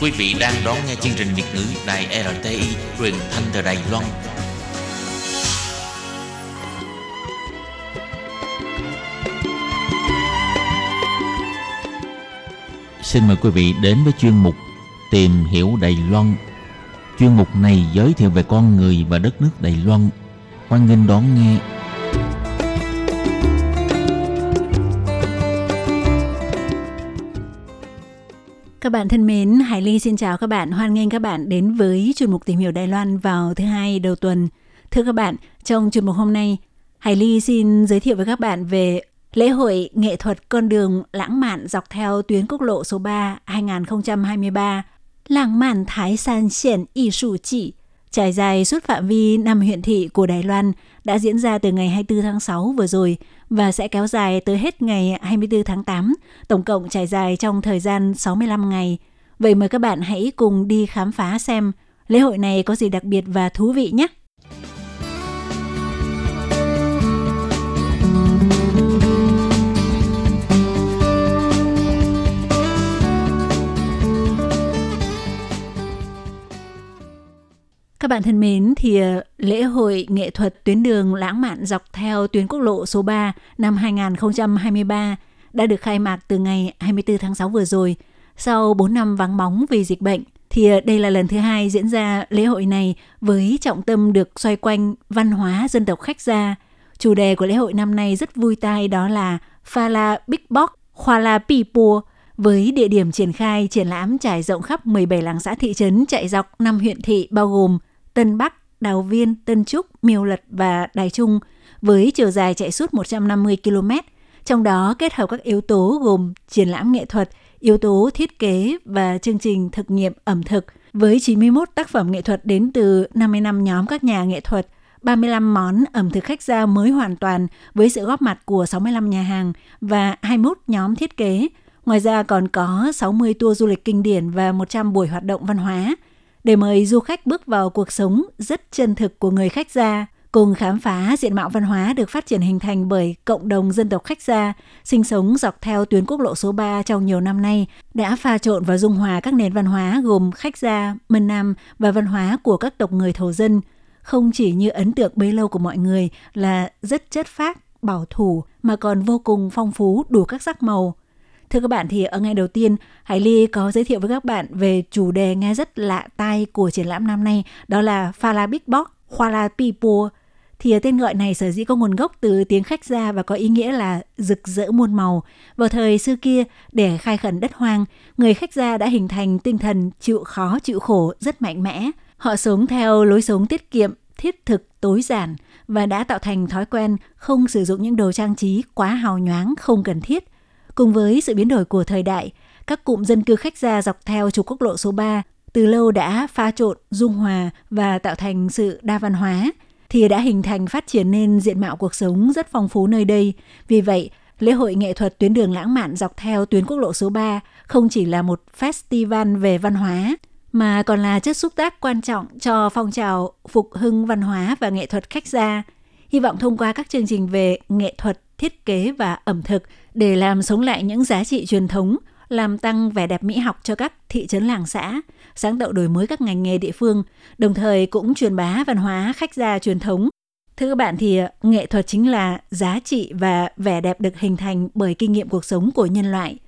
Quý vị đang đón nghe chương trình Việt ngữ Đài RTI truyền thanh từ Đài Loan. Xin mời quý vị đến với chuyên mục Tìm hiểu Đài Loan Chuyên mục này giới thiệu về con người và đất nước Đài Loan. Hoan nghênh đón nghe. Các bạn thân mến, Hải Ly xin chào các bạn, hoan nghênh các bạn đến với chuyên mục tìm hiểu Đài Loan vào thứ hai đầu tuần. Thưa các bạn, trong chuyên mục hôm nay, Hải Ly xin giới thiệu với các bạn về lễ hội nghệ thuật con đường lãng mạn dọc theo tuyến quốc lộ số 3 2023, lãng mạn Thái San triển Y Sụ Chỉ, trải dài suốt phạm vi năm huyện thị của Đài Loan đã diễn ra từ ngày 24 tháng 6 vừa rồi và sẽ kéo dài tới hết ngày 24 tháng 8, tổng cộng trải dài trong thời gian 65 ngày. Vậy mời các bạn hãy cùng đi khám phá xem lễ hội này có gì đặc biệt và thú vị nhé! Các bạn thân mến, thì ờ, lễ hội nghệ thuật tuyến đường lãng mạn dọc theo tuyến quốc lộ số 3 năm 2023 đã được khai mạc từ ngày 24 tháng 6 vừa rồi. Sau 4 năm vắng bóng vì dịch bệnh, thì ờ, đây là lần thứ hai diễn ra lễ hội này với trọng tâm được xoay quanh văn hóa dân tộc khách gia. Chủ đề của lễ hội năm nay rất vui tai đó là Phala Big Box Khoala Pipua với địa điểm triển khai triển lãm trải rộng khắp 17 làng xã thị trấn chạy dọc 5 huyện thị bao gồm Tân Bắc, Đào Viên, Tân Trúc, Miêu Lật và Đài Trung với chiều dài chạy suốt 150 km. Trong đó kết hợp các yếu tố gồm triển lãm nghệ thuật, yếu tố thiết kế và chương trình thực nghiệm ẩm thực với 91 tác phẩm nghệ thuật đến từ 55 nhóm các nhà nghệ thuật, 35 món ẩm thực khách gia mới hoàn toàn với sự góp mặt của 65 nhà hàng và 21 nhóm thiết kế. Ngoài ra còn có 60 tour du lịch kinh điển và 100 buổi hoạt động văn hóa – để mời du khách bước vào cuộc sống rất chân thực của người khách gia, cùng khám phá diện mạo văn hóa được phát triển hình thành bởi cộng đồng dân tộc khách gia sinh sống dọc theo tuyến quốc lộ số 3 trong nhiều năm nay đã pha trộn và dung hòa các nền văn hóa gồm khách gia, mân nam và văn hóa của các tộc người thổ dân. Không chỉ như ấn tượng bấy lâu của mọi người là rất chất phác, bảo thủ mà còn vô cùng phong phú đủ các sắc màu – Thưa các bạn thì ở ngày đầu tiên, Hải Ly có giới thiệu với các bạn về chủ đề nghe rất lạ tai của triển lãm năm nay, đó là Fala Big Box, Huala People. Thì tên gọi này sở dĩ có nguồn gốc từ tiếng khách gia và có ý nghĩa là rực rỡ muôn màu. Vào thời xưa kia, để khai khẩn đất hoang, người khách gia đã hình thành tinh thần chịu khó chịu khổ rất mạnh mẽ. Họ sống theo lối sống tiết kiệm, thiết thực, tối giản và đã tạo thành thói quen không sử dụng những đồ trang trí quá hào nhoáng không cần thiết – Cùng với sự biến đổi của thời đại, các cụm dân cư khách gia dọc theo trục quốc lộ số 3 từ lâu đã pha trộn, dung hòa và tạo thành sự đa văn hóa, thì đã hình thành phát triển nên diện mạo cuộc sống rất phong phú nơi đây. Vì vậy, lễ hội nghệ thuật tuyến đường lãng mạn dọc theo tuyến quốc lộ số 3 không chỉ là một festival về văn hóa, mà còn là chất xúc tác quan trọng cho phong trào phục hưng văn hóa và nghệ thuật khách gia. Hy vọng thông qua các chương trình về nghệ thuật, thiết kế và ẩm thực để làm sống lại những giá trị truyền thống, làm tăng vẻ đẹp mỹ học cho các thị trấn làng xã, sáng tạo đổi mới các ngành nghề địa phương, đồng thời cũng truyền bá văn hóa khách gia truyền thống. Thưa các bạn thì ờ, nghệ thuật chính là giá trị và vẻ đẹp được hình thành bởi kinh nghiệm cuộc sống của nhân loại.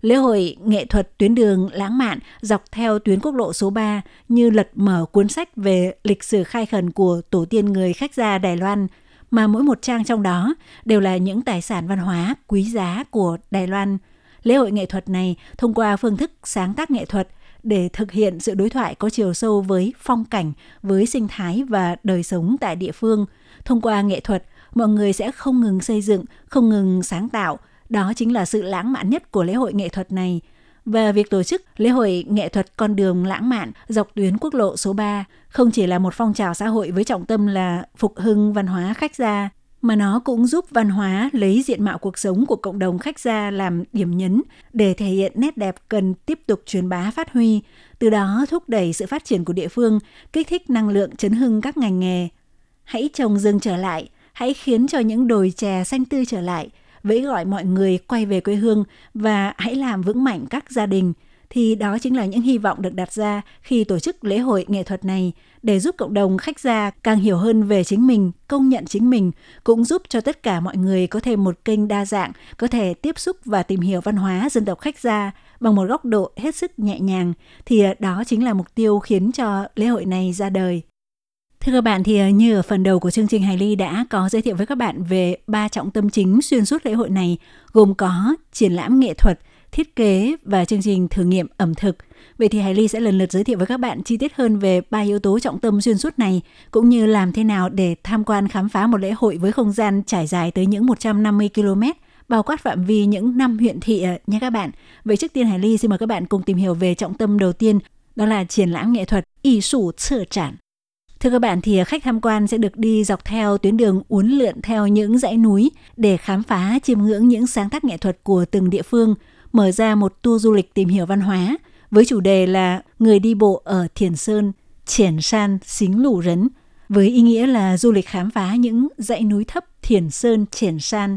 Lễ hội nghệ thuật tuyến đường lãng mạn dọc theo tuyến quốc lộ số 3 như lật mở cuốn sách về lịch sử khai khẩn của tổ tiên người khách gia Đài Loan – mà mỗi một trang trong đó đều là những tài sản văn hóa quý giá của Đài Loan. Lễ hội nghệ thuật này thông qua phương thức sáng tác nghệ thuật để thực hiện sự đối thoại có chiều sâu với phong cảnh, với sinh thái và đời sống tại địa phương. Thông qua nghệ thuật, mọi người sẽ không ngừng xây dựng, không ngừng sáng tạo. Đó chính là sự lãng mạn nhất của lễ hội nghệ thuật này – và việc tổ chức lễ hội nghệ thuật con đường lãng mạn dọc tuyến quốc lộ số 3 không chỉ là một phong trào xã hội với trọng tâm là phục hưng văn hóa khách gia, mà nó cũng giúp văn hóa lấy diện mạo cuộc sống của cộng đồng khách gia làm điểm nhấn để thể hiện nét đẹp cần tiếp tục truyền bá phát huy, từ đó thúc đẩy sự phát triển của địa phương, kích thích năng lượng chấn hưng các ngành nghề. Hãy trồng rừng trở lại, hãy khiến cho những đồi chè xanh tươi trở lại – vẫy gọi mọi người quay về quê hương và hãy làm vững mạnh các gia đình. thì đó chính là những hy vọng được đặt ra khi tổ chức lễ hội nghệ thuật này để giúp cộng đồng khách gia càng hiểu hơn về chính mình, công nhận chính mình, cũng giúp cho tất cả mọi người có thêm một kênh đa dạng, có thể tiếp xúc và tìm hiểu văn hóa dân tộc khách gia bằng một góc độ hết sức nhẹ nhàng, thì đó chính là mục tiêu khiến cho lễ hội này ra đời. Thưa các bạn thì ờ, như ở phần đầu của chương trình Hải Ly đã có giới thiệu với các bạn về ba trọng tâm chính xuyên suốt lễ hội này, gồm có triển lãm nghệ thuật, thiết kế và chương trình thử nghiệm ẩm thực. Vậy thì Hải Ly sẽ lần lượt giới thiệu với các bạn chi tiết hơn về ba yếu tố trọng tâm xuyên suốt này, cũng như làm thế nào để tham quan khám phá một lễ hội với không gian trải dài tới những 150 km, bao quát phạm vi những năm huyện thị ờ, nha các bạn. Vậy trước tiên Hải Ly xin mời các bạn cùng tìm hiểu về trọng tâm đầu tiên, đó là triển lãm nghệ thuật y sủ Sở trản. Thưa các bạn thì khách tham quan sẽ được đi dọc theo tuyến đường uốn lượn theo những dãy núi để khám phá chiêm ngưỡng những sáng tác nghệ thuật của từng địa phương, mở ra một tour du lịch tìm hiểu văn hóa với chủ đề là Người đi bộ ở Thiền Sơn, Triển San, Xính Lũ Rấn, với ý nghĩa là du lịch khám phá những dãy núi thấp Thiền Sơn, Triển San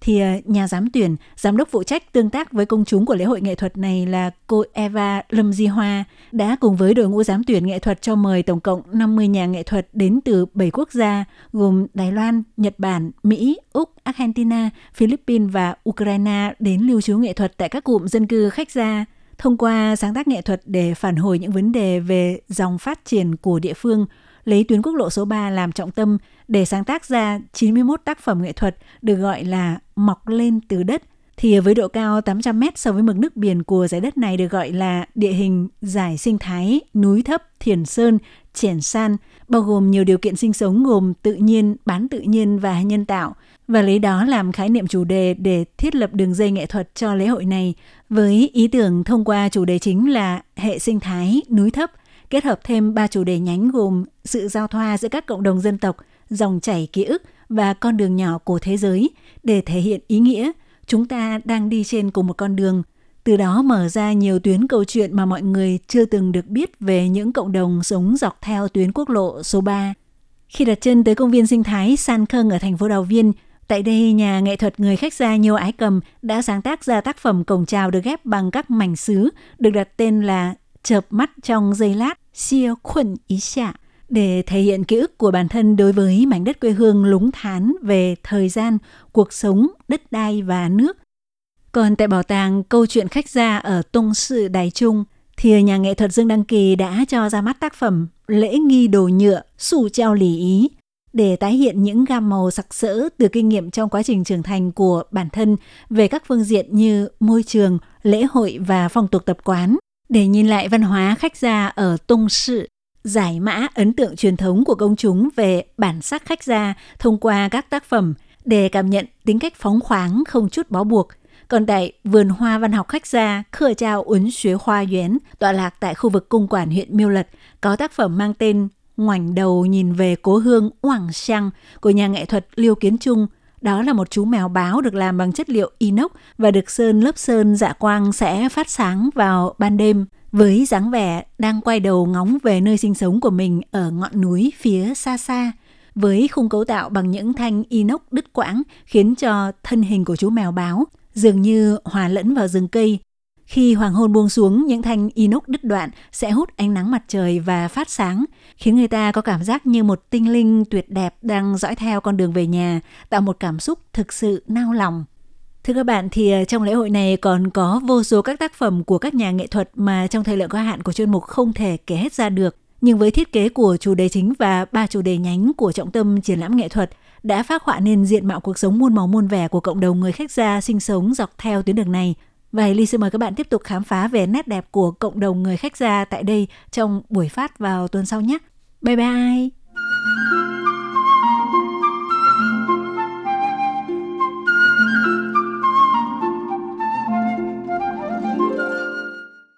thì ờ, nhà giám tuyển, giám đốc phụ trách tương tác với công chúng của lễ hội nghệ thuật này là cô Eva Lâm Di Hoa đã cùng với đội ngũ giám tuyển nghệ thuật cho mời tổng cộng 50 nhà nghệ thuật đến từ 7 quốc gia gồm Đài Loan, Nhật Bản, Mỹ, Úc, Argentina, Philippines và Ukraine đến lưu trú nghệ thuật tại các cụm dân cư khách gia thông qua sáng tác nghệ thuật để phản hồi những vấn đề về dòng phát triển của địa phương, lấy tuyến quốc lộ số 3 làm trọng tâm để sáng tác ra 91 tác phẩm nghệ thuật được gọi là mọc lên từ đất, thì với độ cao 800 mét so với mực nước biển của giải đất này được gọi là địa hình giải sinh thái núi thấp thiền sơn, triển san, bao gồm nhiều điều kiện sinh sống gồm tự nhiên, bán tự nhiên và nhân tạo. Và lấy đó làm khái niệm chủ đề để thiết lập đường dây nghệ thuật cho lễ hội này với ý tưởng thông qua chủ đề chính là hệ sinh thái núi thấp kết hợp thêm ba chủ đề nhánh gồm sự giao thoa giữa các cộng đồng dân tộc dòng chảy ký ức và con đường nhỏ của thế giới để thể hiện ý nghĩa chúng ta đang đi trên cùng một con đường từ đó mở ra nhiều tuyến câu chuyện mà mọi người chưa từng được biết về những cộng đồng sống dọc theo tuyến quốc lộ số 3. Khi đặt chân tới công viên sinh thái San Khâng ở thành phố Đào Viên, tại đây nhà nghệ thuật người khách gia Nhiêu Ái Cầm đã sáng tác ra tác phẩm cổng chào được ghép bằng các mảnh sứ được đặt tên là Chợp mắt trong giây lát, xia khuẩn ý xạ để thể hiện ký ức của bản thân đối với mảnh đất quê hương lúng thán về thời gian, cuộc sống, đất đai và nước. Còn tại bảo tàng câu chuyện khách gia ở Tung Sự Đài Trung, thì nhà nghệ thuật Dương Đăng Kỳ đã cho ra mắt tác phẩm Lễ nghi đồ nhựa, sủ treo lì ý, để tái hiện những gam màu sặc sỡ từ kinh nghiệm trong quá trình trưởng thành của bản thân về các phương diện như môi trường, lễ hội và phong tục tập quán. Để nhìn lại văn hóa khách gia ở Tung Sự, giải mã ấn tượng truyền thống của công chúng về bản sắc khách gia thông qua các tác phẩm để cảm nhận tính cách phóng khoáng không chút bó buộc. Còn tại vườn hoa văn học khách gia khừa Trao Uấn Xuế Hoa Yến, tọa lạc tại khu vực cung quản huyện Miêu Lật, có tác phẩm mang tên Ngoảnh đầu nhìn về cố hương Hoàng Sang của nhà nghệ thuật Liêu Kiến Trung. Đó là một chú mèo báo được làm bằng chất liệu inox và được sơn lớp sơn dạ quang sẽ phát sáng vào ban đêm với dáng vẻ đang quay đầu ngóng về nơi sinh sống của mình ở ngọn núi phía xa xa, với khung cấu tạo bằng những thanh inox đứt quãng khiến cho thân hình của chú mèo báo dường như hòa lẫn vào rừng cây. Khi hoàng hôn buông xuống, những thanh inox đứt đoạn sẽ hút ánh nắng mặt trời và phát sáng, khiến người ta có cảm giác như một tinh linh tuyệt đẹp đang dõi theo con đường về nhà, tạo một cảm xúc thực sự nao lòng. Thưa các bạn thì ờ, trong lễ hội này còn có vô số các tác phẩm của các nhà nghệ thuật mà trong thời lượng có hạn của chuyên mục không thể kể hết ra được. Nhưng với thiết kế của chủ đề chính và ba chủ đề nhánh của trọng tâm triển lãm nghệ thuật đã phát họa nên diện mạo cuộc sống muôn màu muôn vẻ của cộng đồng người khách gia sinh sống dọc theo tuyến đường này vậy Ly xin mời các bạn tiếp tục khám phá về nét đẹp của cộng đồng người khách gia tại đây trong buổi phát vào tuần sau nhé. Bye bye!